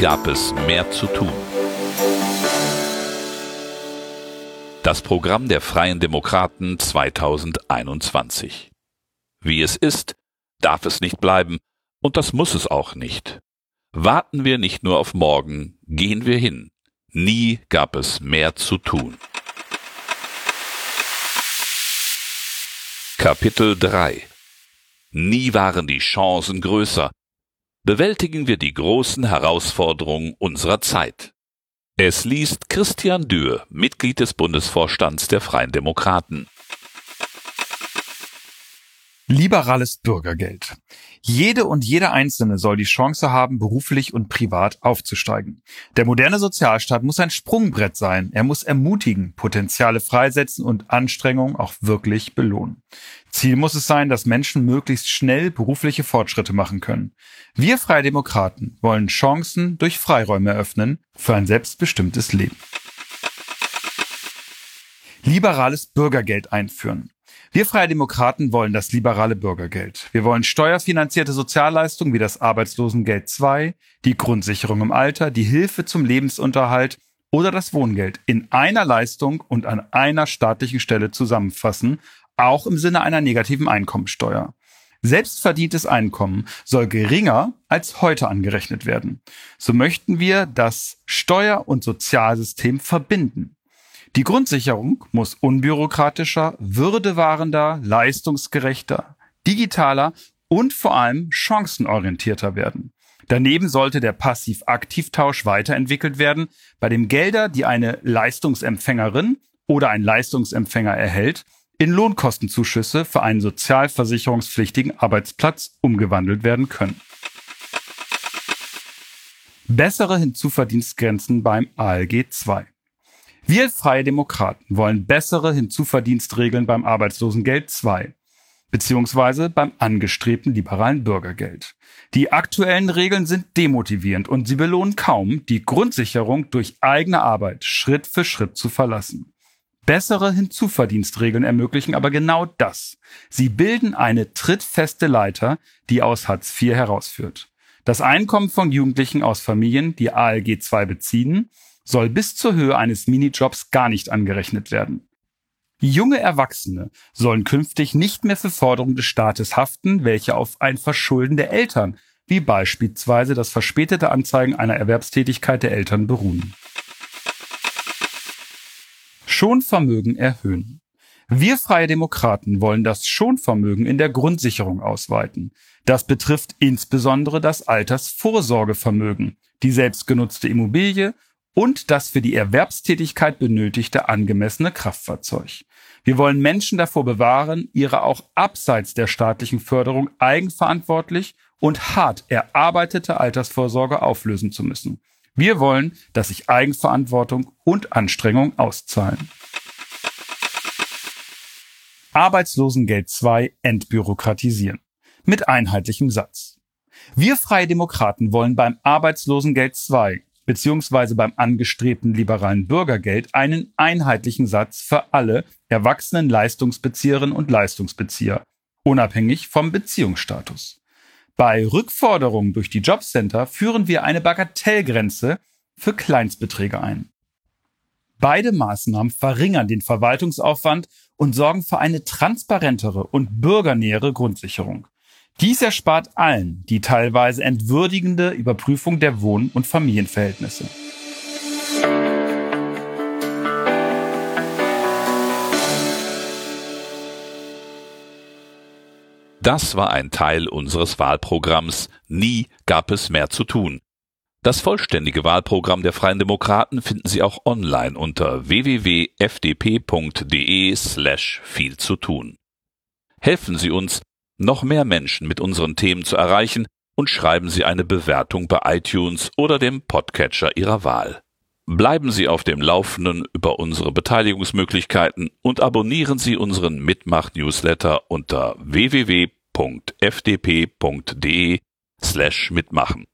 Gab es mehr zu tun. Das Programm der Freien Demokraten 2021. Wie es ist, darf es nicht bleiben, und das muss es auch nicht. Warten wir nicht nur auf morgen, gehen wir hin. Nie gab es mehr zu tun. Kapitel 3 Nie waren die Chancen größer. Bewältigen wir die großen Herausforderungen unserer Zeit. Es liest Christian Dürr, Mitglied des Bundesvorstands der Freien Demokraten. Liberales Bürgergeld. Jede und jeder Einzelne soll die Chance haben, beruflich und privat aufzusteigen. Der moderne Sozialstaat muss ein Sprungbrett sein. Er muss ermutigen, Potenziale freisetzen und Anstrengungen auch wirklich belohnen. Ziel muss es sein, dass Menschen möglichst schnell berufliche Fortschritte machen können. Wir Freie Demokraten wollen Chancen durch Freiräume eröffnen für ein selbstbestimmtes Leben. Liberales Bürgergeld einführen. Wir Freie Demokraten wollen das liberale Bürgergeld. Wir wollen steuerfinanzierte Sozialleistungen wie das Arbeitslosengeld II, die Grundsicherung im Alter, die Hilfe zum Lebensunterhalt oder das Wohngeld in einer Leistung und an einer staatlichen Stelle zusammenfassen, auch im Sinne einer negativen Einkommensteuer. Selbstverdientes Einkommen soll geringer als heute angerechnet werden. So möchten wir das Steuer- und Sozialsystem verbinden. Die Grundsicherung muss unbürokratischer, würdewahrender, leistungsgerechter, digitaler und vor allem chancenorientierter werden. Daneben sollte der Passiv-Aktiv-Tausch weiterentwickelt werden, bei dem Gelder, die eine Leistungsempfängerin oder ein Leistungsempfänger erhält, in Lohnkostenzuschüsse für einen sozialversicherungspflichtigen Arbeitsplatz umgewandelt werden können. Bessere Hinzuverdienstgrenzen beim ALG II. Wir Freie Demokraten wollen bessere Hinzuverdienstregeln beim Arbeitslosengeld II beziehungsweise beim angestrebten liberalen Bürgergeld. Die aktuellen Regeln sind demotivierend und sie belohnen kaum, die Grundsicherung durch eigene Arbeit Schritt für Schritt zu verlassen. Bessere Hinzuverdienstregeln ermöglichen aber genau das. Sie bilden eine trittfeste Leiter, die aus Hartz IV herausführt. Das Einkommen von Jugendlichen aus Familien, die ALG II beziehen, soll bis zur Höhe eines Minijobs gar nicht angerechnet werden. Junge Erwachsene sollen künftig nicht mehr für Forderungen des Staates haften, welche auf ein Verschulden der Eltern, wie beispielsweise das verspätete Anzeigen einer Erwerbstätigkeit der Eltern beruhen. Schonvermögen erhöhen. Wir Freie Demokraten wollen das Schonvermögen in der Grundsicherung ausweiten. Das betrifft insbesondere das Altersvorsorgevermögen, die selbstgenutzte Immobilie und das für die Erwerbstätigkeit benötigte angemessene Kraftfahrzeug. Wir wollen Menschen davor bewahren, ihre auch abseits der staatlichen Förderung eigenverantwortlich und hart erarbeitete Altersvorsorge auflösen zu müssen. Wir wollen, dass sich Eigenverantwortung und Anstrengung auszahlen. Arbeitslosengeld 2 entbürokratisieren. Mit einheitlichem Satz. Wir Freie Demokraten wollen beim Arbeitslosengeld 2 beziehungsweise beim angestrebten liberalen Bürgergeld einen einheitlichen Satz für alle erwachsenen Leistungsbezieherinnen und Leistungsbezieher, unabhängig vom Beziehungsstatus. Bei Rückforderungen durch die Jobcenter führen wir eine Bagatellgrenze für Kleinstbeträge ein. Beide Maßnahmen verringern den Verwaltungsaufwand und sorgen für eine transparentere und bürgernähere Grundsicherung. Dies erspart allen die teilweise entwürdigende Überprüfung der Wohn- und Familienverhältnisse. Das war ein Teil unseres Wahlprogramms Nie gab es mehr zu tun. Das vollständige Wahlprogramm der Freien Demokraten finden Sie auch online unter www.fdp.de slash viel zu tun. Helfen Sie uns, noch mehr Menschen mit unseren Themen zu erreichen und schreiben Sie eine Bewertung bei iTunes oder dem Podcatcher Ihrer Wahl. Bleiben Sie auf dem Laufenden über unsere Beteiligungsmöglichkeiten und abonnieren Sie unseren Mitmach-Newsletter unter www.fdp.de slash mitmachen.